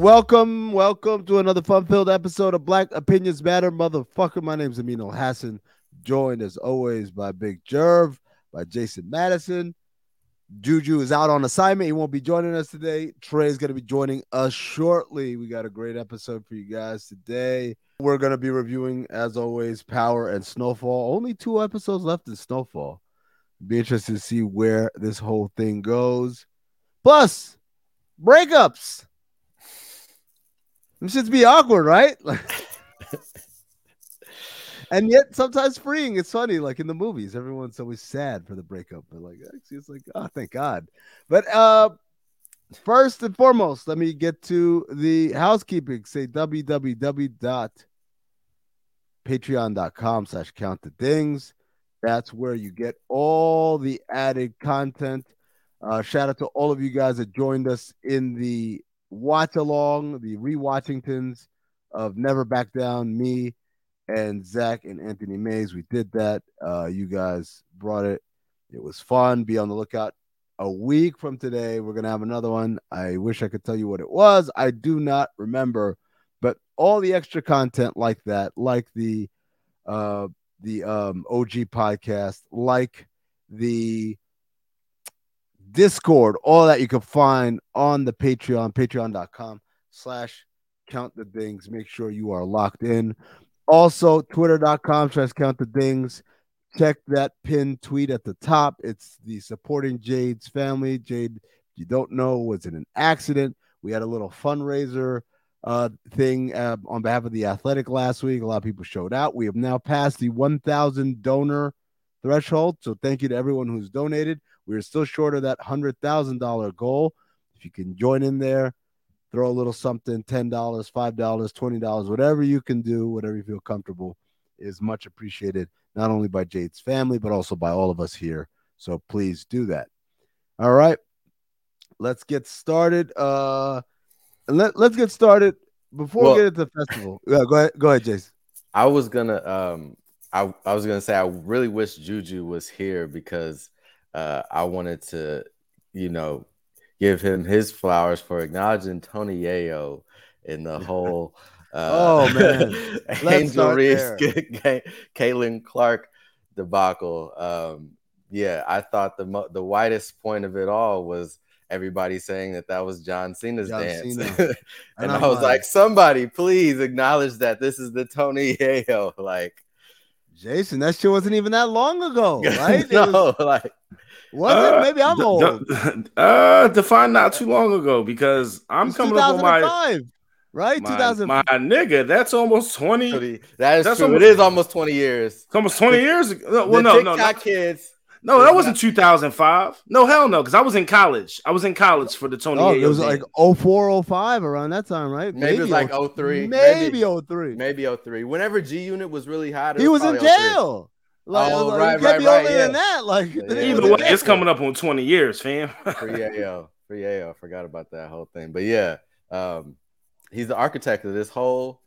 Welcome, welcome to another fun-filled episode of Black Opinions Matter, motherfucker. My name's Amin Elhassan, joined as always by Big Jerv, by Jason Madison. Juju is out on assignment; he won't be joining us today. Tray is going to be joining us shortly. We got a great episode for you guys today. We're going to be reviewing, as always, Power and Snowfall. Only two episodes left in Snowfall. Be interested to see where this whole thing goes. Plus, breakups. Them shits be awkward, right? And yet sometimes freeing. It's funny, like in the movies, everyone's always sad for the breakup, but like actually, it's like, oh, thank God. But uh, first and foremost, let me get to the housekeeping. Say www.patreon.com slash count the dings. That's where you get all the added content. Uh, shout out to all of you guys that joined us in the watch along, the rewatchingtons of Never Back Down, me and Zach and Anthony Mays. We did that. Uh, you guys brought it. It was fun. Be on the lookout. A week from today, we're gonna have another one. I wish I could tell you what it was. I do not remember, but all the extra content like that, like the uh the um OG podcast, like the Discord, all that you can find on the Patreon, patreon.com slash count the dings. Make sure you are locked in. Also, twitter.com slash count the dings. Check that pinned tweet at the top. It's the supporting Jade's family. Jade, you don't know, was in an accident. We had a little fundraiser uh, thing uh, on behalf of the athletic last week. A lot of people showed out. We have now passed the 1,000 donor threshold. So thank you to everyone who's donated. We're still short of that $100,000 goal. If you can join in there, throw a little something $10, $5, $20, whatever you can do, whatever you feel comfortable is much appreciated, not only by Jade's family, but also by all of us here. So please do that. All right. Let's get started. Uh, let, let's get started before Well- we get into the festival. Yeah, go ahead. Go ahead, Jason. I was gonna um I, I was gonna say I really wish Juju was here because uh I wanted to, you know, give him his flowers for acknowledging Tony Yayo in the whole uh Oh, man. Angel Reese. Caitlin Clark debacle. Um yeah, I thought the mo- the whitest point of it all was everybody saying that that was John Cena's John dance, Cena. and, And I was like- like, somebody please acknowledge that this is the Tony Yayo, like. Jason, that shit wasn't even that long ago, right? It no, like was, was Uh, it? Maybe I'm d- old. d- uh, defined not too long ago because I'm coming up on my 2005, right? my, 2000. my nigga. That's almost twenty. Tony- that is That's true. almost- it is almost 20 years. Almost twenty years ago. No, Well, the no, no, TikTok no, kids. No. That wasn't 2005. No, hell no, because I was in college. I was in college for the Tony. oh, Yayo it was dance. like 04, 05 around that time, right? Maybe, it was like 03. 03. Maybe, Maybe, 03. maybe 03. Whenever G Unit was really hot, it He was in probably 03. jail. Like, Oh, like, right, it can't right, be right, older than yeah. that. Like, Yeah, yeah, Either way, it's coming up on 20 years, fam. Free AO. Free AO. Forgot about that whole thing. But yeah, um, he's the architect of this whole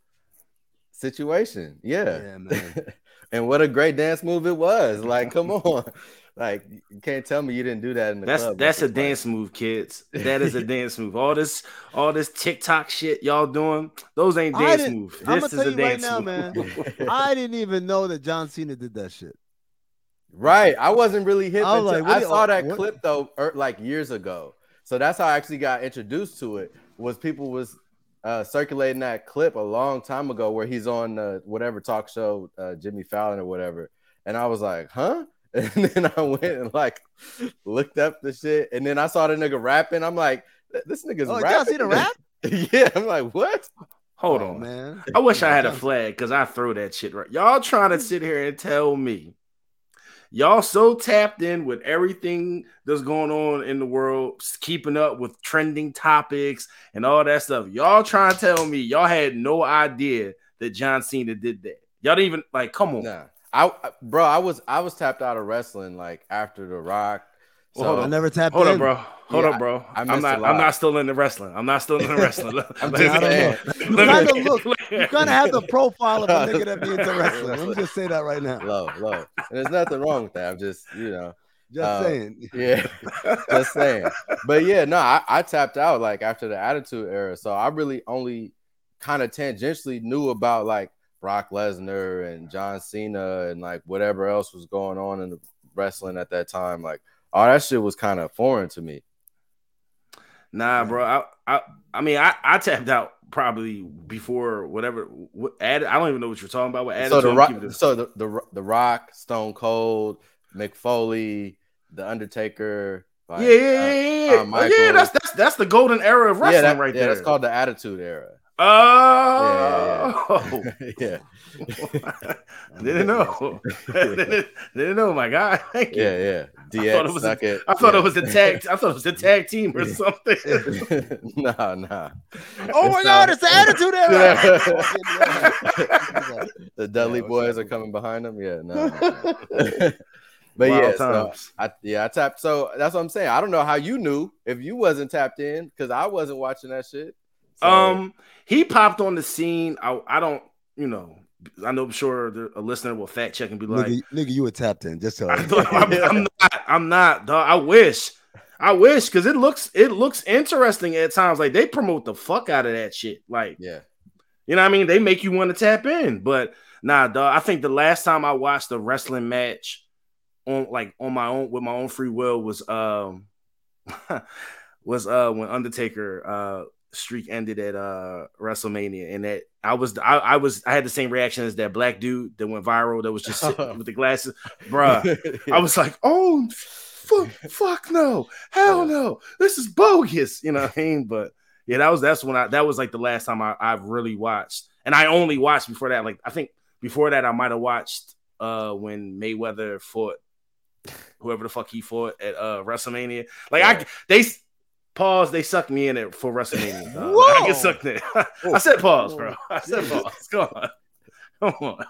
situation. Yeah. Yeah, man. and what a great dance move it was. Like, come on. Like, you can't tell me you didn't do that in the That's club. that's a Like, dance move, kids. That is a dance move. All this, all this TikTok shit y'all doing, those ain't I dance didn't- moves. I'ma This is tell a you right dance now, move. man. I didn't even know that John Cena did that shit. Right. I wasn't really hip. I was like, I saw that what- clip though, er, like years ago. So that's how I actually got introduced to it. Was people was uh, circulating that clip a long time ago where he's on uh, whatever talk show, uh, Jimmy Fallon or whatever, and I was like, huh. And then I went and like looked up the shit, and then I saw the nigga rapping. I'm like, this nigga's Oh, John rapping. Cena rap? yeah, I'm like, what? Hold Oh, on, man. I wish I had a flag because I throw that shit right. Y'all trying to sit here and tell me y'all so tapped in with everything that's going on in the world, keeping up with trending topics and all that stuff. Y'all trying to tell me y'all had no idea that John Cena did that. Y'all didn't even like, come on. Nah, I, I- bro, I was I was tapped out of wrestling like after the Rock. Well, hold I never tapped out. Hold in. up, bro. Hold Yeah, up, bro. I I'm not. I'm not still in the wrestling. I'm not still in the wrestling. I'm just me- saying. You let me kinda look- You kind of have the profile of a nigga that be into wrestling. Let me just say that right now. low, low. And there's nothing wrong with that. I'm just, you know, Just Uh, saying. yeah, just saying. But yeah, no, I, I tapped out like after the Attitude Era, so I really only kind of tangentially knew about like Brock Lesnar and John Cena and like whatever else was going on in the wrestling at that time. Like all that shit was kind of foreign to me. Nah, bro. I, I, I mean, I, I tapped out probably before whatever. What, add, I don't even know what you're talking about. What so the rock, so the, the the Rock, Stone Cold, Mick Foley, the Undertaker. like, yeah, yeah, yeah, yeah. uh, Oh, yeah, that's that's that's the golden era of wrestling yeah, that- right yeah, there. that's called the Attitude Era. Oh, yeah, didn't know. didn't, didn't know, my guy. Thank you. yeah, yeah. I thought it was. suck A, it. I thought yeah. it was a tag. I thought it was a tag team or something. nah, nah. Oh my It's, God, it's the attitude era. the Dudley what's boys are coming behind them. Yeah, no. no. but Wild yeah, so. I, yeah, I tapped. So that's what I'm saying. I don't know how you knew if you wasn't tapped in because I wasn't watching that shit. So, Um, he popped on the scene. I, I don't, you know, I know. I'm sure the, a listener will fact check and be like, nigga, nigga, you were tapped in. Just so I, am I'm not. I'm not. Dog. I wish. I wish because it looks it looks interesting at times. Like they promote the fuck out of that shit. Like yeah, you know what I mean. They make you want to tap in. But nah, dog. I think the last time I watched a wrestling match on like on my own with my own free will was um was uh when Undertaker uh streak ended at uh WrestleMania and that I was I, I was I had the same reaction as that black dude that went viral that was just with the glasses. Bruh I was like oh fuck, fuck no. Hell no. This is bogus you know what I mean? But yeah that was that's when I that was like the last time I I really watched and I only watched before that like I think before that I might have watched uh when Mayweather fought whoever the fuck he fought at uh WrestleMania. Like I they pause they sucked me in it for WrestleMania dog. Like, I get sucked in oh. I said pause bro oh, I said pause come on come on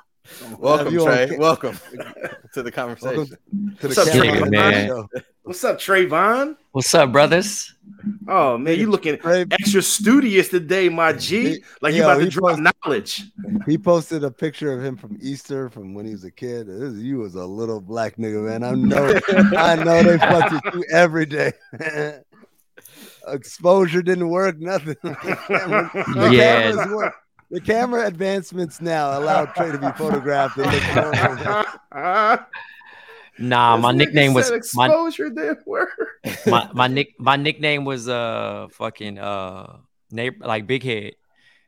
welcome you on Tray. Welcome to the conversation. To the What's up, camera Jay, man? what's up Trayvon What's up, brothers? oh man you looking Tray, extra studious today, my G. He- Like you yo, about to he drop post- knowledge. he posted a picture of him from Easter from when he was a kid. This, you was a little black nigga, man. I know, I know they fucked with you every day. Exposure didn't work, nothing. the, camera, the Yeah. cameras work. The camera advancements now allow Tray to be photographed. And look. Nah, This my nickname was said my, exposure. Then word. my my nick my nickname was uh fucking uh neighbor like big head.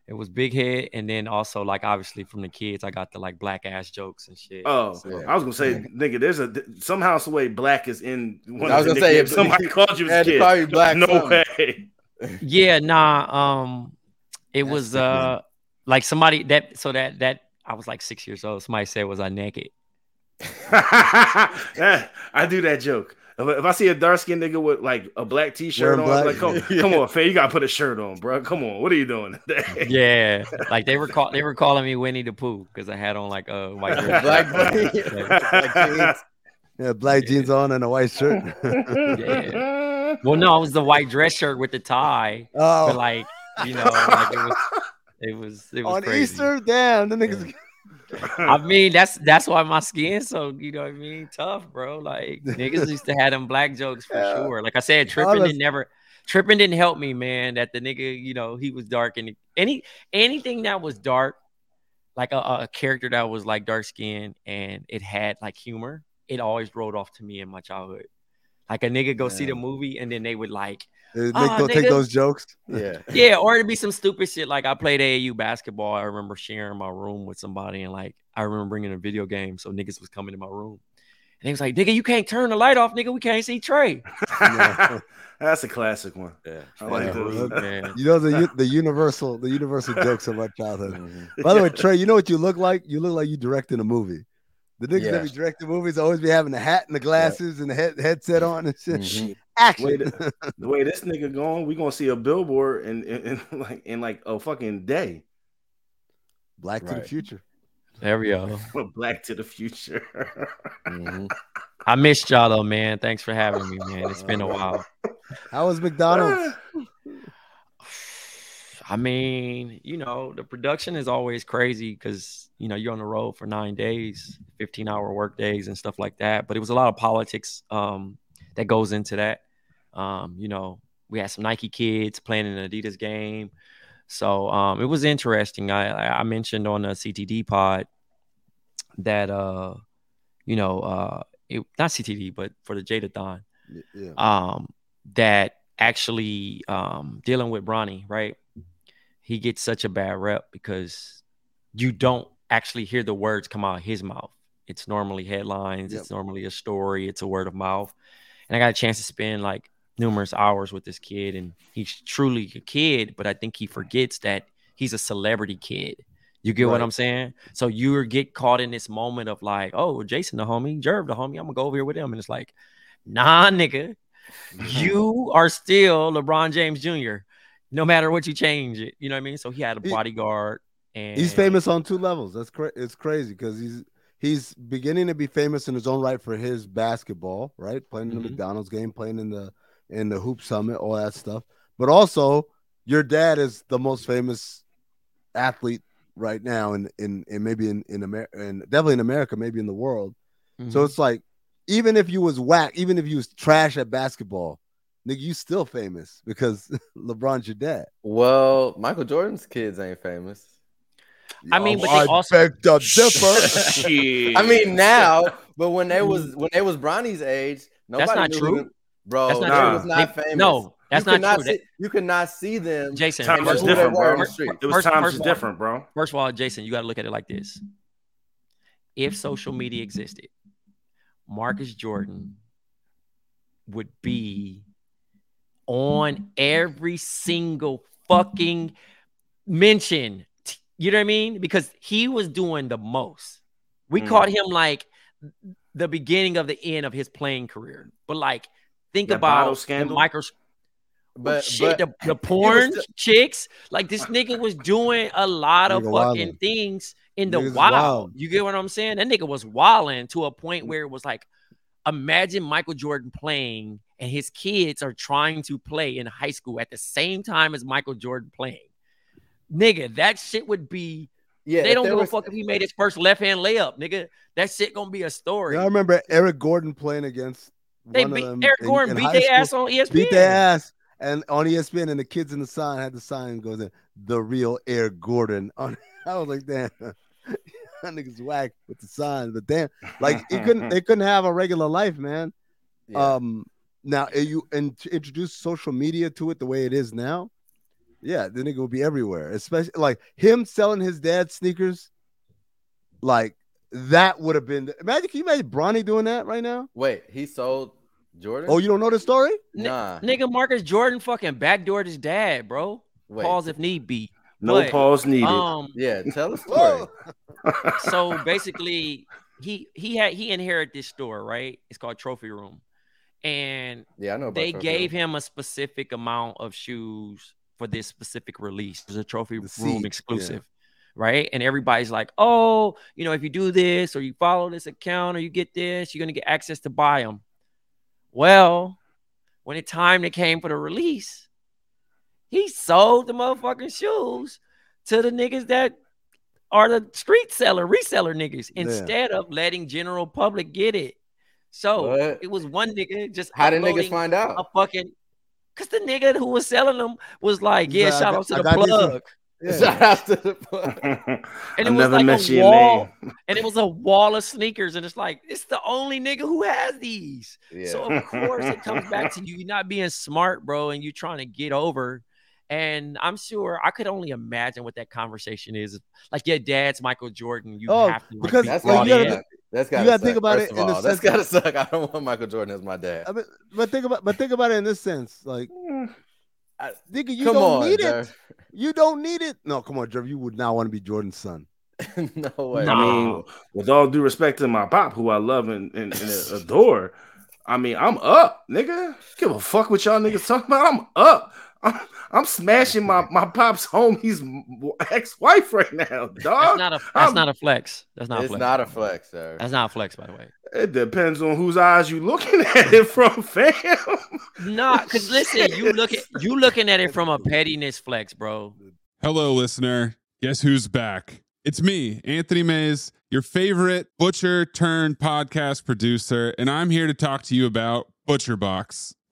It was big head, and then also like obviously from the kids, I got the like black ass jokes and shit. Oh, Yeah. I was gonna say, nigga, there's a somehow some way black is in one I was the gonna say, if- somebody called you as a kid. call you black no something. way. Yeah, nah. Um, it That's was sick, uh like somebody that so that that I was like six years old. Somebody said was I naked. I do that joke. If, if I see a dark skinned nigga with like a black t-shirt on, Wearing I'm like, black? come, come on, fam, you gotta put a shirt on, bro. Come on, what are you doing today? Yeah, like they were call they were calling me Winnie the Pooh because I had on like a white. Black Black jeans. Yeah, black jeans on and a white shirt. Yeah. Well, no, it was the white dress shirt with the tie, oh, but like you know, like it was it was it was on crazy. Easter, damn, the niggas. I mean, that's that's why my skin's so you know what I mean tough, bro. Like niggas used to have them black jokes for Yeah. sure. Like I said, tripping didn't never tripping didn't help me, man. That the nigga, you know, he was dark and any anything that was dark, like a, a character that was like dark skinned and it had like humor, it always rolled off to me in my childhood. Like a nigga go see the movie and then they would like, They Ah, go take those jokes. Yeah. yeah, or it'd be some stupid shit. Like I played AAU basketball. I remember sharing my room with somebody, and like I remember bringing a video game, so niggas was coming to my room, and they was like, "Nigga, you can't turn the light off, nigga. We can't see Tray." That's a classic one. Yeah. I like Yeah. those. Man. You know the the universal the universal jokes of my childhood. Mhm. By the way, Tray, you know what you look like? You look like you directing a movie. The niggas Yeah. that be directing movies always be having the hat and the glasses and the head, headset on and shit. Mhm. Action. Wait, the way this nigga going, we gonna see a billboard in, in, in like in like a fucking day. Black to the future. There we go. Black to the future. Mhm. I missed y'all though, man. Thanks for having me, man. It's been a while. How was McDonald's? I mean, you know, the production is always crazy because you know you're on the road for nine days, 15 hour work days and stuff like that. But it was a lot of politics um, that goes into that. Um, you know, we had some Nike kids playing an Adidas game, so um, it was interesting. I I- mentioned on the CTD pod that uh, you know, uh, it, not CTD, but for the Jadathon, Yeah. um, that actually um, dealing with Bronny, right? He gets such a bad rep because you don't actually hear the words come out of his mouth. It's normally headlines, Yep. it's normally a story, it's a word of mouth. And I got a chance to spend like numerous hours with this kid, and he's truly a kid, but I think he forgets that he's a celebrity kid. You get what I'm saying? So you get caught in this moment of like, oh, Jason the homie, Jerv the homie, I'm gonna go over here with him. And it's like, nah, nigga, you are still LeBron James Jr. No matter what you change it, you know what I mean. So he had a bodyguard, and He's famous on two levels. That's cra- it's crazy because he's he's beginning to be famous in his own right for his basketball, right? Playing in the Mhm. McDonald's game, playing in the in the hoop summit, all that stuff. But also, your dad is the most famous athlete right now, in in, in maybe in in America, and definitely in America, maybe in the world. So Mhm. it's like, even if you was whack, even if you was trash at basketball, nigga, you still famous because LeBron's your dad. Well, Michael Jordan's kids ain't famous. I mean, but they I also- beg to differ. I mean now, but when they was mm. when they was Bronny's age, nobody not knew true. Them, bro, that's not they true. was not They- famous. no, that's you not could true. See, you could not see them. Jason, times first is of who they all- different, were on bro. the street. It was First- times first is of all- different, bro. First of all, Jason, you got to look at it like this: if social media existed, Marcus Jordan would be on every single fucking mention. You know what I mean? Because he was doing the most. We Mm. caught him like the beginning of the end of his playing career. But like, think That bottle about the scandal? micro But, shit, but the, the porn still- chicks. Like this nigga was doing a lot of Nigga fucking wildin'. things in the wild. wild. You get what I'm saying? That nigga was wilding to a point where it was like, imagine Michael Jordan playing and his kids are trying to play in high school at the same time as Michael Jordan playing. Nigga, that shit would be. yeah, they don't give was- a fuck if he made his first left hand layup, nigga. That shit gonna be a story. Yeah, I remember Eric Gordon playing against they one beat of them Eric in- Gordon in beat their ass on ESPN. beat their ass, and on ESPN, and the kids in the sign had the sign goes in the real Eric Gordon. On I was like, damn, niggas whack with the sign. But damn, like he couldn't they couldn't have a regular life, man. Yeah. Um now eh, you and to introduce social media to it the way it is now, yeah, the nigga will be everywhere. Especially like him selling his dad's sneakers, like that would have been imagine can you imagine Bronny doing that right now? Wait, he sold Jordan? Oh, you don't know the story? nah. Nigga, Marcus Jordan fucking backdoored his dad, bro. Wait. Pause if need be. No But, pause needed. Um, Yeah, tell the story. So basically, he he had he inherited this store, right? It's called Trophy Room, and yeah, I know. About they gave Room. him a specific amount of shoes for this specific release. It was a Trophy The Room seed, yeah. exclusive. Right. And everybody's like, oh, you know, if you do this or you follow this account or you get this, you're going to get access to buy them. Well, when it time it came for the release, he sold the motherfucking shoes to the niggas that are the street seller, reseller niggas, Yeah. instead of letting general public get it. So What? it was one nigga just How did niggas find out? a fucking because the nigga who was selling them was like, yeah, like, I shout out to I the got these some- plug. Yeah. Shout out to the plug. And it was like a wall, name. and it was a wall of sneakers, and it's like it's the only nigga who has these. Yeah. So of course it comes back to you You're not being smart, bro, and you're trying to get over. And I'm sure I could only imagine what that conversation is. Like your dad's Michael Jordan, you Oh, have to because, be That's like, brought you gotta, gotta think- you gotta, gotta suck, think about first it of in the all. That's sense gotta suck. I don't want Michael Jordan as my dad. I mean, but think about but think about it in this sense. Like mm. I- nigga, you Come don't on, need it. You don't need it. No, come on, Jerv. You would not want to be Jordan's son. no way. No. I mean, with all due respect to my pop, who I love and, and, and adore, I mean, I'm up, nigga. Give a fuck what y'all niggas talking about. I'm up. I'm, I'm smashing my, my pop's homie's ex-wife right now, That's dog. not a that's I'm- not a flex. That's not a it's flex. not a flex, sir. that's not a flex, by the way. It depends on whose eyes you looking at it from, fam. Nah, because listen, you look at you looking at it from a pettiness flex, bro. Hello, listener. Guess who's back? It's me, Anthony Mays, your favorite butcher turned podcast producer, and I'm here to talk to you about ButcherBox.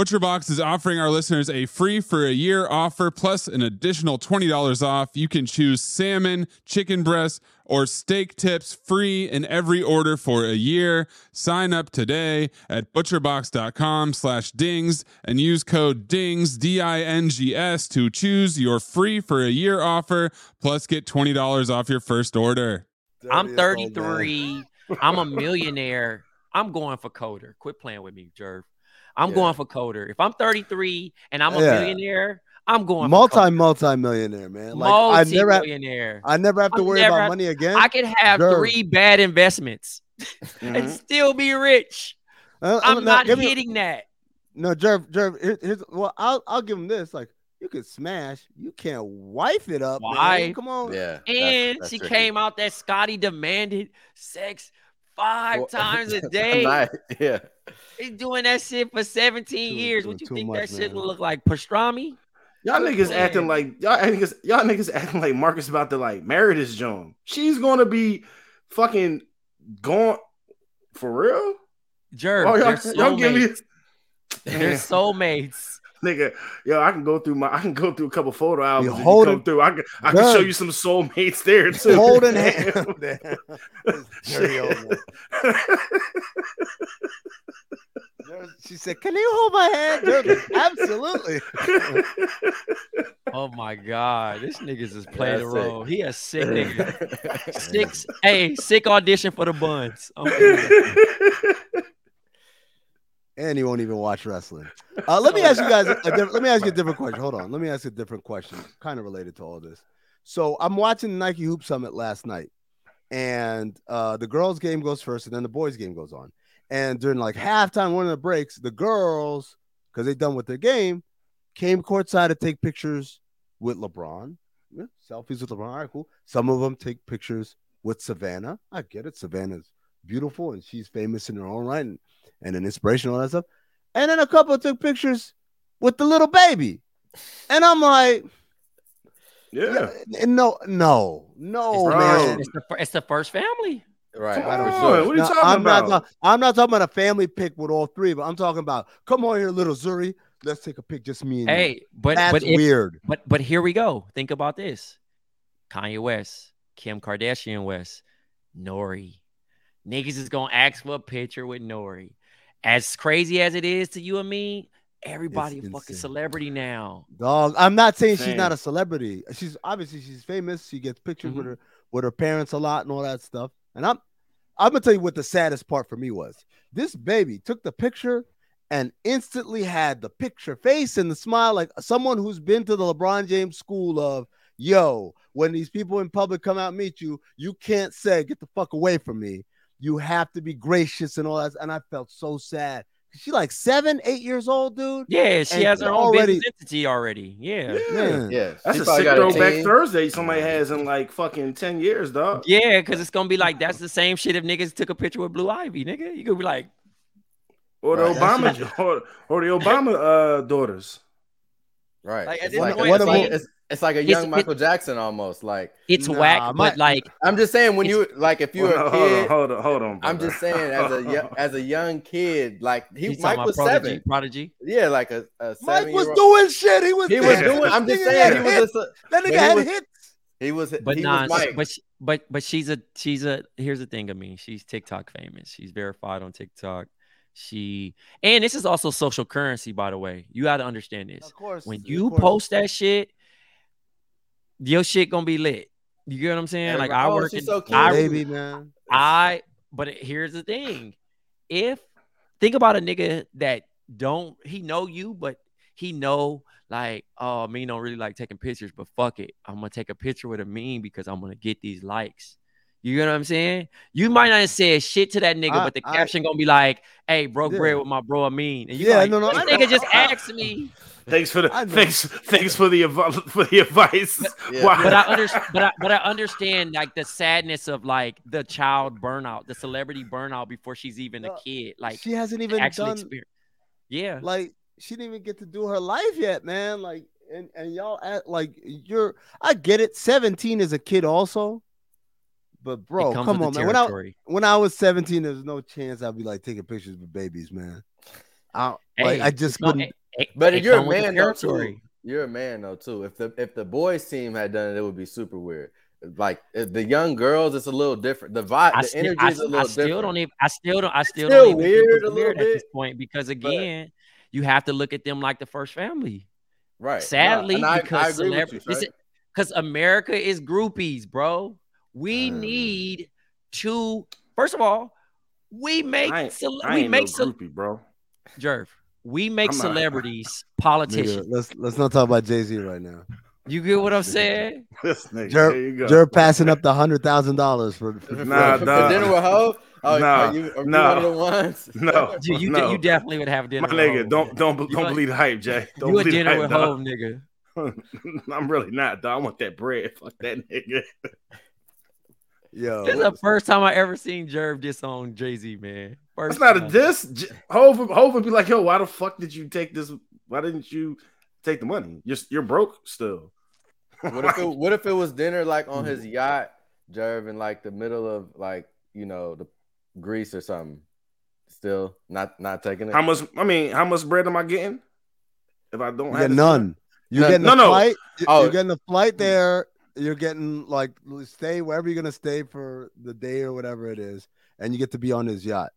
ButcherBox is offering our listeners a free for a year offer plus an additional $20 off. You can choose salmon, chicken breast, or steak tips free in every order for a year. Sign up today at butcherbox.com slash dings and use code DINGS, D-I-N-G-S to choose your free for a year offer plus get $20 off your first order. I'm Dirtiest old oh, man. 33. I'm a millionaire. I'm going for Coder. Quit playing with me, Jerv. I'm Yeah. going for Coder. If I'm 33 and I'm a Yeah. millionaire, I'm going multi for multi millionaire, man. Like I never have, millionaire. I never have to I'm worry about have- money again. I could have Jerv. three bad investments and Mhm. still be rich. Uh, uh, I'm now, not give me- hitting that. No, Jerv, Jerv, here- here's well, I'll I'll give him this. Like you could smash, you can't wife it up. Man. Come on. Yeah. And that's she tricky. came out that Scottie demanded sex five Well, times a day. night, Yeah. He's doing that shit for 17 Too- years. doing What you think much, that shit man. look like? Pastrami? Y'all niggas Man. acting like y'all niggas, y'all niggas acting like Marcus about to like marry this Joan. She's gonna be fucking gone for real. Jerv, Oh, they're y'all, y'all give me soulmates. They're soulmates. nigga. Yo, I can go through my I can go through a couple photo albums. if you holding- come through. I can I can show you some soulmates there too. Holding hand. Dirty old man. There's She said, "Can you hold my hand?" Absolutely. Oh my god, this niggas is playing the That's it. role. He a sick nigga. Six, hey, sick audition for the buns. Oh, and he won't even watch wrestling. Uh, let me ask you guys. A diff- let me ask you a different question. Hold on. Let me ask you a different question, kind of related to all this. So I'm watching the Nike Hoop Summit last night, and uh, the girls' game goes first, and then the boys' game goes on. And during like halftime, one of the breaks, the girls, because they done with their game, came courtside to take pictures with LeBron. Yeah, selfies with LeBron. All right, cool. Some of them take pictures with Savannah. I get it. Savannah's beautiful and she's famous in her own right and, and an inspiration, all that stuff. And then a couple took pictures with the little baby. And I'm like, yeah. yeah, no, no, no, Bro. man. it's, the, it's the first family. right. Come for on, sure. what are you No, talking I'm about? Not, talk- I'm not talking about a family pic with all three, but I'm talking about come on here, little Zuri. Let's take a pic, just me and you. Hey, but That's but if, weird. but but here we go. Think about this: Kanye West, Kim Kardashian West, Nori. Niggas is gonna ask for a picture with Nori. As crazy as it is to you and me, everybody a fucking insane. celebrity now. Dog, I'm not saying she's not a celebrity. She's obviously she's famous. She gets pictures with Mhm. her with her parents a lot and all that stuff. And I'm I'm gonna tell you what the saddest part for me was. This baby took the picture and instantly had the picture face and the smile like someone who's been to the LeBron James school of yo, when these people in public come out and meet you, you can't say get the fuck away from me. You have to be gracious and all that. And I felt so sad. She like seven, eight years old, dude. Yeah, she And has her own already- business entity already. Yeah. Man. Yeah. That's she a sick throwback team. Thursday somebody has in like fucking 10 years, dog. Yeah, because it's gonna be like that's the same shit if niggas took a picture with Blue Ivy, nigga. You could be like, Or the Right, Obama or, or the Obama uh, daughters. Right. Like, at it's, this like, point, it's, it's like, like- it's, it's like a It's- young it- Michael Jackson almost. Like it's Nah, whack, my- but like I'm just saying when you like if you're Hold a on, kid. hold on, hold on. I'm just saying as a as a young kid, like he he's Mike was about prodigy, seven. prodigy. Yeah, like a, a Mike was doing shit. He was He was doing. I'm just saying he was. A, That nigga he had was- hits. he was. But he nah, was Mike. but she, but but she's a she's a here's the thing. I mean, she's TikTok famous. She's verified on TikTok. She and this is also social currency, by the way. You got to understand this. Of course. When of you course. post that shit, your shit gonna be lit. You get what I'm saying? Like I oh, work she's in, so cute. I, baby man. I but here's the thing. If think about a nigga that don't he know you, but he know like, oh, me don't really like taking pictures, but fuck it. I'm gonna take a picture with a meme because I'm gonna get these likes. You get what I'm saying? You might not have said shit to that nigga, I- but the I- caption gonna be like, "Hey, broke Yeah. bread with my bro Amin," and you Yeah, like, no, no, this I nigga know. just I- asked me. Thanks for the thanks thanks for the for the advice. Yeah. Wow. but I understand, but I, but I understand like the sadness of like the child burnout, the celebrity burnout before she's even a kid. Like she hasn't even actually done experience. Yeah, like she didn't even get to do her life yet, man. Like and and y'all act like you're. I get it. Seventeen is a kid also, but bro, come on, man. When I when I was seventeen, there's no chance I'd be like taking pictures with babies, man. I like I just couldn't. it- it- But it you're a come with the man though too. You're a man though too. If the if the boys team had done it, it would be super weird. Like the young girls, it's a little different. The vibe, I, the still, energy I, is a I little I still different. don't even. I still don't. I still still don't weird a weird little at this point because again, you have to look at them like the first family. right? Sadly, I, because I agree with you. celebrity, is- because America is groupies, bro. We Uh. need to. First of all, we make I cele- I we make no groupie, bro. Jerv. We make I'm not- celebrities Nigga, politicians. let's let's not talk about Jay Z right now. You get what I'm saying? This nigga, Jer- there you. Jer passing up the hundred thousand dollars for, for Nah, for, dog. for dinner with Ho. Oh, Nah, are you, are you one of the ones? no, You, you, no. you definitely would have dinner. My with nigga, Hov, don't don't You don't a- believe the hype, Jay. Don't You a believe the dinner hype, with dog. Hov, nigga. I'm really not, dog. I want that bread. Fuck that nigga. Yo. This is the first time I ever seen Jerv diss on Jay Z, man. First That's not a time. diss. J- Hov, Hov would be like, yo, why the fuck did you take this? Why didn't you take the money? You're you're broke still. What if it what if it was dinner like on his mm-hmm. yacht, Jerv, in like the middle of like you know the Greece or something? Still not not taking it. how much? I mean, how much bread am I getting? If I don't You have get none. You're getting No, a no. flight. Oh. You're getting a flight mm. there. You're getting like stay wherever you're gonna stay for the day or whatever it is, and you get to be on his yacht.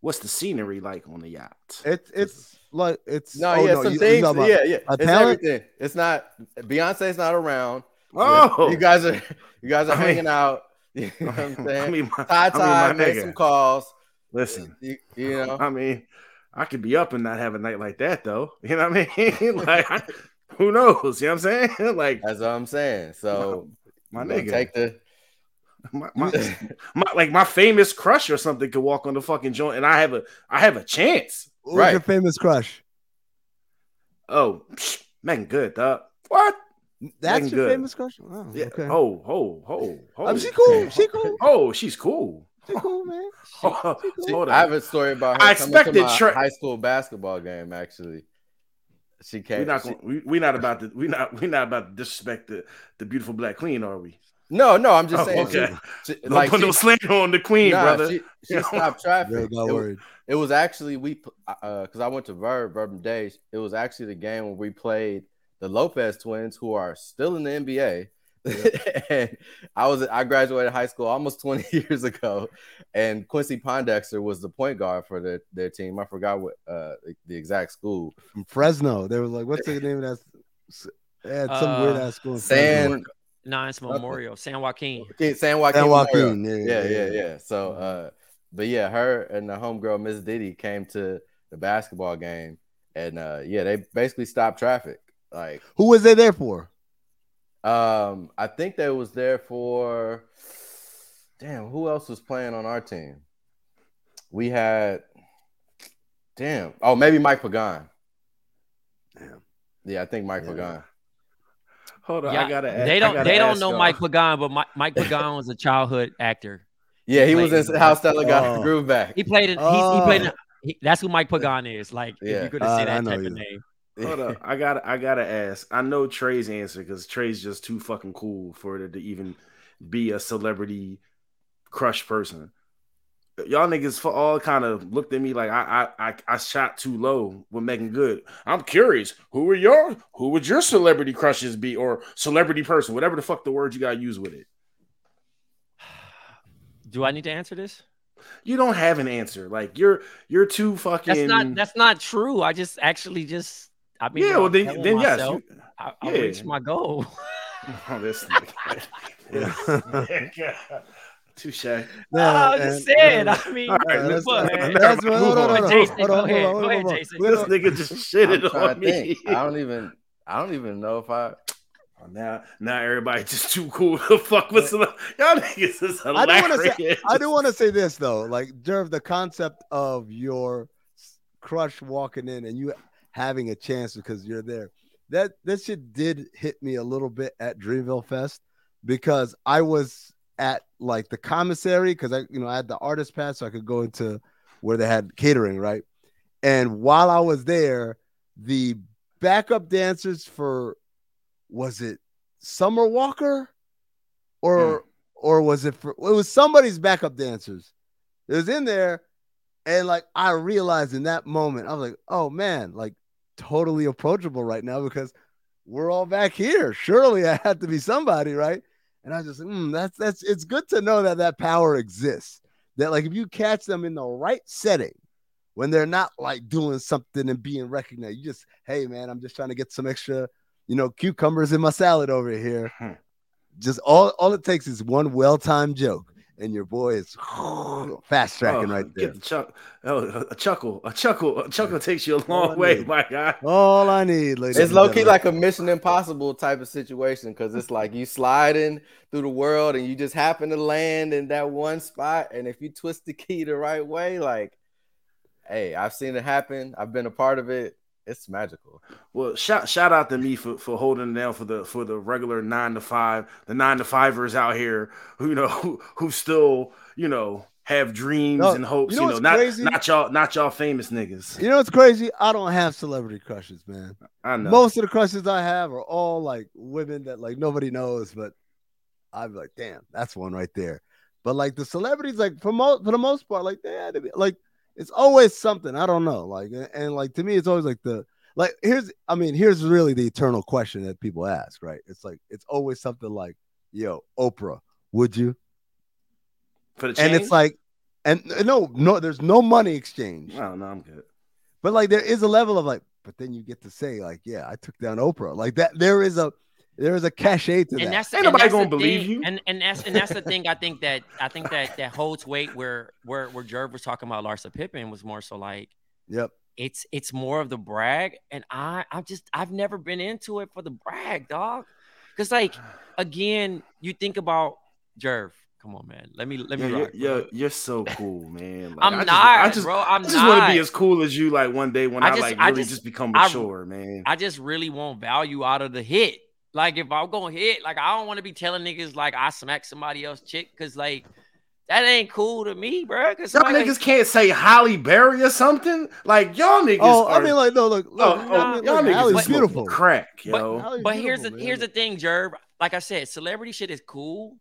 what's the scenery like on the yacht? It's it's like it's No, oh, yeah, no, some you- you things. talking about yeah, yeah. It's talent? everything. It's not Beyonce's not around. Oh, you guys are you guys are I mean- hanging out. You know what I'm saying? I mean, my, tie I mean, tie, my make some calls. Listen, You, you know, I mean, I could be up and not have a night like that though. You know what I mean? like, I- who knows? You know what I'm saying? like, that's what I'm saying. So my you know, nigga, take the my, my, my- like my famous crush or something could walk on the fucking joint, and I have a, I have a chance. Who's your famous crush? Oh, psh, Meagan Good, dog. What? That's Meagan your Good. famous crush? Oh, Yeah. okay. Oh, ho, ho, ho. Um, she cool. She cool. Oh, she's cool. She cool, man. Hold See, on. I have a story about her I coming to expected my Tray- high school basketball game. Actually, she came. We're not she- We, we're not about to. We're not. We're not about to disrespect the, the beautiful black queen, are we? no, no, I'm just Oh, saying. okay. she- Don't like put she, no slander on the queen, nah, brother. she, she stopped traffic. Very It, was- it was actually we because uh, uh, I went to Verb Bourbon Days. It was actually the game when we played the Lopez twins, who are still in the NBA. And I was I graduated high school almost 20 years ago, and Quincy Pondexter was the point guard for their, their team. I forgot what uh the, the exact school. From Fresno. They were like, what's the name of that? They had some Uh, weird ass school. in Fresno. San Nice Memorial, San Joaquin. Okay, San Joaquin. San Memorial. Joaquin. Yeah, Yeah, yeah, yeah. So, uh, but yeah, her and the homegirl Miss Diddy came to the basketball game, and uh, yeah, they basically stopped traffic. Like, Who was they there for? Um, I think they was there for. Damn, who else was playing on our team? We had. Damn. Oh, maybe Mike Pagan. Damn. Yeah, I think Mike Yeah. Pagan. Hold on, Yeah, I gotta. they don't gotta they don't know y'all. Mike Pagan, but Mike, Mike Pagan was a childhood actor. Yeah, he was in How Stella got Oh. the groove back. He played it. He's, he played. Oh. In, he, that's who Mike Pagan is. Like Yeah. if you could gonna Uh, say I that know type of name. Hold up, I gotta. I gotta ask. I know Tray's answer because Tray's just too fucking cool for it to even be a celebrity crush person. Y'all niggas for all kind of looked at me like I I I, I shot too low with Meagan Good. I'm curious, who are your who would your celebrity crushes be or celebrity person, whatever the fuck the word you gotta use with it. Do I need to answer this? You don't have an answer. Like you're you're too fucking. That's not that's not true. I just actually just I mean, yeah. Well, I'm then telling then yes. you- I, I yeah. reached my goal. Oh, this nigga. This. Touche. Yeah, I and- just saying. yeah. I mean, All right, Uh, let's- look, let's- man. That's what- hold on, hold on, Jason, hold go on, ahead. hold on, Go ahead, hold on. Jason. This gonna- nigga just I'm shitted on me. think. I don't even. I don't even know if I. Oh, now, now everybody just too cool to fuck with some. Y'all niggas is I do want to say. I do want to say this though, like Jerv, the concept of your crush walking in and you having a chance because you're there. That that shit did hit me a little bit at Dreamville Fest because I was at like the commissary because I, you know, I had the artist pass so I could go into where they had catering, right? And while I was there, the backup dancers for was it Summer Walker or hmm. or was it for it was somebody's backup dancers. It was in there, and like I realized in that moment, I was like, oh man, like totally approachable right now because we're all back here. Surely I had to be somebody, right? And I just, mm, that's that's it's good to know that that power exists. That like if you catch them in the right setting, when they're not like doing something and being recognized, you just, hey man, I'm just trying to get some extra, you know, cucumbers in my salad over here. Hmm. Just all all it takes is one well-timed joke, and your boy is fast tracking Oh, right there. Get the chuck. Oh, a chuckle. A chuckle. A chuckle takes you a long way, need. my guy. All I need, ladies. It's low key like a Mission Impossible type of situation because it's like you sliding through the world and you just happen to land in that one spot. And if you twist the key the right way, like, hey, I've seen it happen. I've been a part of it. It's magical. Well, shout shout out to me for, for holding down for the for the regular nine to five, the nine to fivers out here who you know who, who still you know have dreams No, and hopes. you You know know, not crazy? not y'all not y'all famous niggas. You know what's crazy? I don't have celebrity crushes, man. I know. Most of the crushes I have are all like women that like nobody knows, but I'm like, damn, that's one right there. But like the celebrities, like for most for the most part, like they had to be like it's always something. I don't know. Like and, like to me, it's always like the like here's I mean, here's really the eternal question that people ask, right? It's like it's always something like, yo, Oprah, would you? for the chain. And it's like, And uh, no, no, there's no money exchange. No, no, I'm good. But like there is a level of like, but then you get to say, like, yeah, I took down Oprah. Like that, there is a there is a cachet to and that. that's Ain't and nobody that's the gonna believe thing- you. And and that's and that's the thing. I think that I think that that holds weight where where where Jerv was talking about Larsa Pippen was more so like Yep. it's it's more of the brag, and I I'm just I've never been into it for the brag, dog. Because like again, you think about Jerv. Come on, man. Let me let me Yeah, you're, rock. you're, bro. you're so cool, man. Like, I'm I just, not, I just, bro. I'm I just want to be as cool as you. Like one day when I I, just- like I really just- just, become I- mature, man. I just really want value out of the hit. Like if I'm gonna hit, like I don't want to be telling niggas like I smacked somebody else chick because like that ain't cool to me, bro. Because Y'all niggas can't say Halle Berry or something. Like y'all niggas. Oh, are, I mean, like, no, look, look, oh, I oh, mean, y'all look, niggas Halle's smoking beautiful. Crack, yo. Halle's but here's the beautiful, here's the thing, Jerv. Like I said, celebrity shit is cool,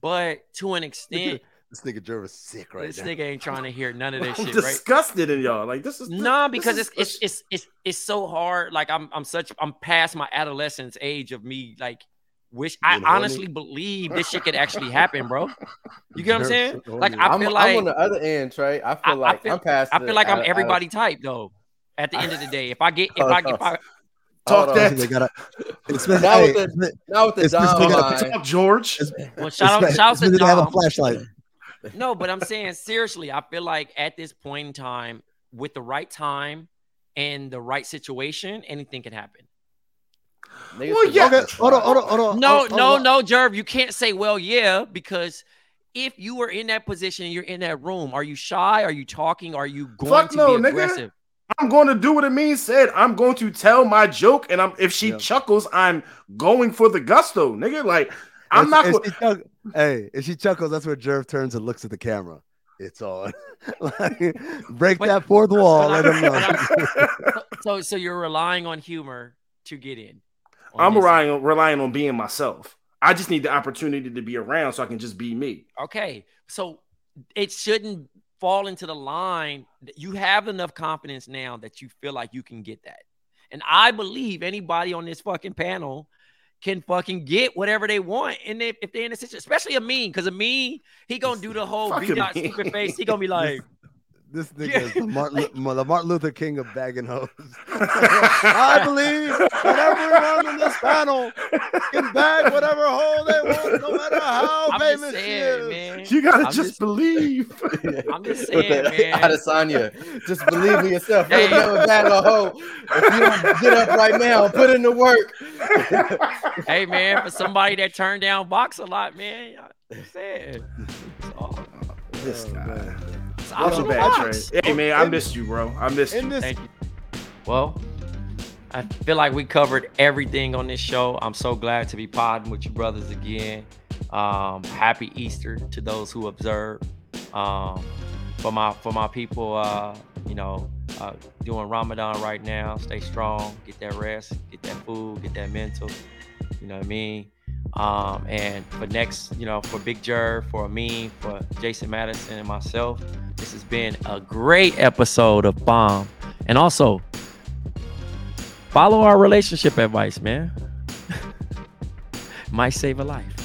but to an extent, This nigga Jervis is sick right this now. This nigga ain't trying to hear none of this I'm shit, right? disgusted in y'all. Like this is No, this because is- it's, it's it's it's it's so hard. Like I'm I'm such I'm past my adolescence age of me like wish I Being horny? honestly believe this shit could actually happen, bro. You get what I'm saying? Like horny. I I'm, feel I'm on the other end, Tray. I feel I- I like feel- I'm past. I feel like I'm out- out of- everybody type though. At the end of the day, if I get if I get. if I Talk Hold that- They gotta, especially, Now hey, with the- Now with the Especially Dom gotta- line, Talk, George. well shout out especially- shout out to especially they have a flashlight. No, but I'm saying seriously, I feel like at this point in time, with the right time and the right situation, anything can happen. niggas Well, yeah. Okay, hold on, hold on, hold on. No, hold on, no, hold on. no, Jerv, you can't say, well, yeah, because if you were in that position and you're in that room, are you shy? Are you talking? Are you going Fuck to no, be nigga. I'm going to do what it means said. I'm going to tell my joke, and I'm if she Yeah. chuckles, I'm going for the gusto, nigga. Like I'm If- not. if she chuck- hey, if she chuckles, that's where Jerv turns and looks at the camera. It's on. like, break But- that fourth wall. Let him know. So, so you're relying on humor to get in. I'm relying on, relying on being myself. I just need the opportunity to be around so I can just be me. Okay, so it shouldn't fall into the line. that You have enough confidence now that you feel like you can get that, and I believe anybody on this fucking panel can fucking get whatever they want. And if, if they're in a situation, especially Amin, because Amin, he gonna do the whole Fuck B dot stupid face. He gonna be like, This nigga Yeah. is the Martin, Lu- the Martin Luther King of bagging hoes. I believe that everyone in this panel can bag whatever hole they want, no matter how I'm just famous she is. man. You gotta I'm just, just- believe. I'm just with saying, the man. Adesanya. Just believe in yourself. Hey. You'll never bag a hoe. If you don't get up right now, put in the work. hey man, for somebody that turned down box a lot, man. I'm saying. So, this Oh, guy. Man. I That's was a a bad box. trade. Hey man, I missed you, bro. I missed you. this, Thank you. Well, I feel like we covered everything on this show. I'm so glad to be podding with you brothers again. Um, happy Easter to those who observe. Um, for my for my people, uh, you know, uh, doing Ramadan right now. Stay strong, get that rest, get that food, get that mental. You know what I mean? Um, and for next, you know, for Big Jer, for me, for Jason Madison and myself, this has been a great episode of BOMM. And also, follow our relationship advice, man. Might save a life.